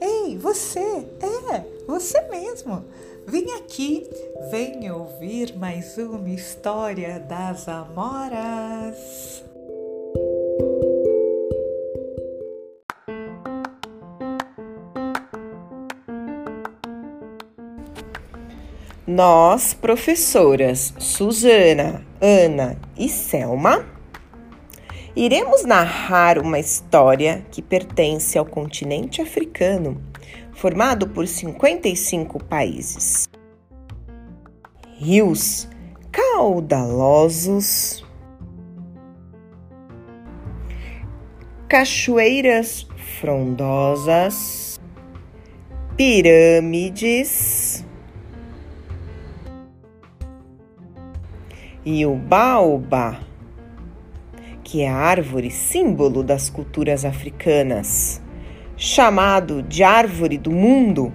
Ei, você! É, você mesmo! Vem aqui, vem ouvir mais uma história das Amoras! Nós, professoras Susana, Ana e Selma, iremos narrar uma história que pertence ao continente africano, formado por 55 países. Rios caudalosos, cachoeiras frondosas, pirâmides. E o baobá que é a árvore símbolo das culturas africanas, chamado de árvore do mundo,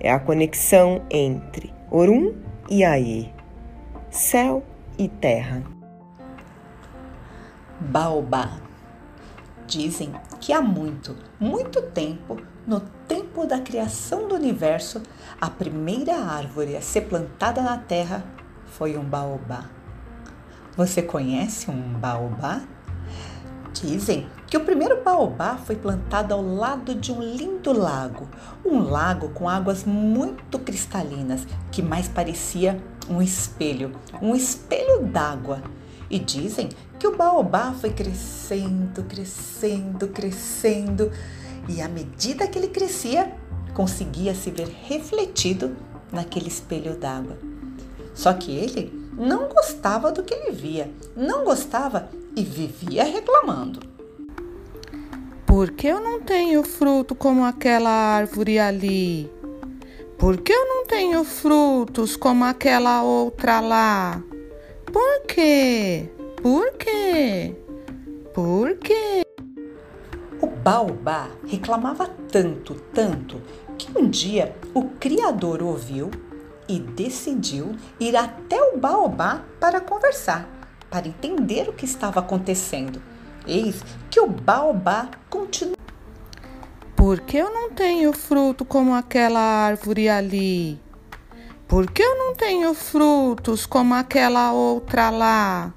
é a conexão entre Orum e Aê, céu e terra. Baobá. Dizem que há muito, muito tempo, no tempo da criação do universo, a primeira árvore a ser plantada na terra foi um baobá. Você conhece um baobá? Dizem que o primeiro baobá foi plantado ao lado de um lindo lago, um lago com águas muito cristalinas, que mais parecia um espelho, um espelho d'água. E dizem que o baobá foi crescendo, crescendo, crescendo, e à medida que ele crescia, conseguia se ver refletido naquele espelho d'água. Só que ele não gostava do que ele via, não gostava e vivia reclamando. Por que eu não tenho fruto como aquela árvore ali? Por que eu não tenho frutos como aquela outra lá? Por quê? Por quê? Por quê? O baobá reclamava tanto, tanto, que um dia o Criador ouviu e decidiu ir até o baobá para conversar, para entender o que estava acontecendo. Eis que o baobá continuou. Por que eu não tenho fruto como aquela árvore ali? Por que eu não tenho frutos como aquela outra lá?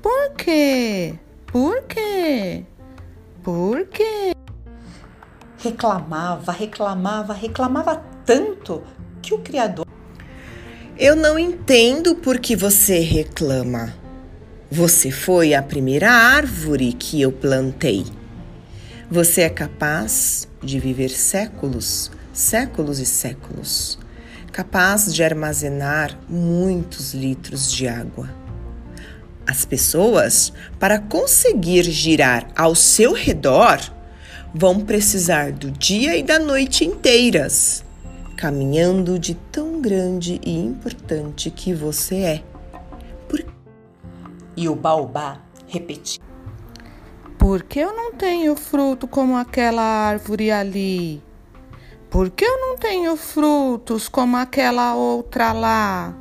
Por quê? Por quê? Por quê? Reclamava, reclamava, reclamava tanto que o Criador eu não entendo por que você reclama. Você foi a primeira árvore que eu plantei. Você é capaz de viver séculos, séculos e séculos, capaz de armazenar muitos litros de água. As pessoas, para conseguir girar ao seu redor, vão precisar do dia e da noite inteiras caminhando de tão grande e importante que você é. Por... E o baobá repetiu: Por que eu não tenho fruto como aquela árvore ali? Por que eu não tenho frutos como aquela outra lá?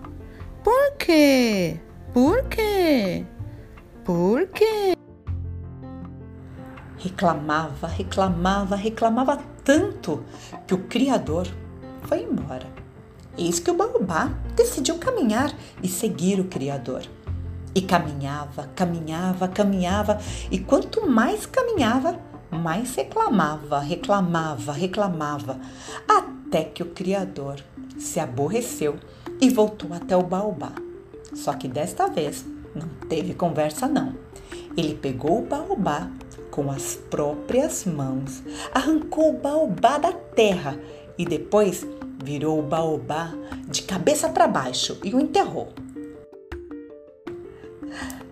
Por quê? Por quê? Por quê? Reclamava, reclamava, reclamava tanto que o Criador foi embora. Eis que o baobá decidiu caminhar e seguir o Criador. E caminhava, caminhava, caminhava, e quanto mais caminhava, mais reclamava, reclamava, reclamava, até que o Criador se aborreceu e voltou até o baobá. Só que desta vez não teve conversa não. Ele pegou o baobá com as próprias mãos, arrancou o baobá da terra e depois virou o baobá de cabeça para baixo e o enterrou.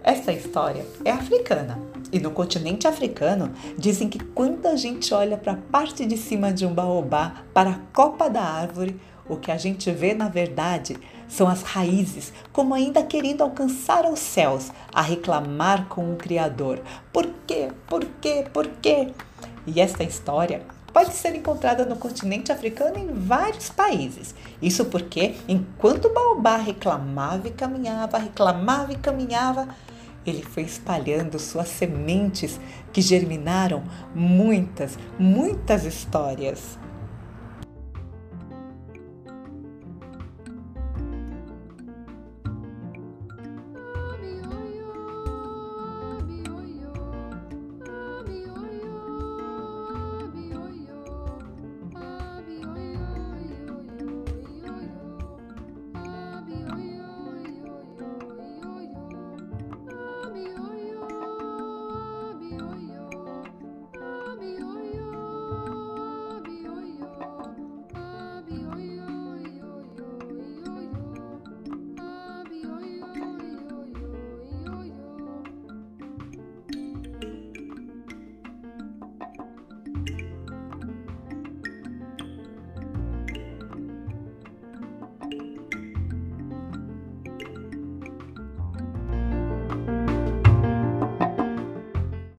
Essa história é africana e no continente africano dizem que quando a gente olha para a parte de cima de um baobá, para a copa da árvore, o que a gente vê na verdade são as raízes, como ainda querendo alcançar os céus, a reclamar com o Criador. Por quê? Por quê? Por quê? E esta história pode ser encontrada no continente africano em vários países. Isso porque, enquanto o baobá reclamava e caminhava, reclamava e caminhava, ele foi espalhando suas sementes que germinaram muitas, muitas histórias.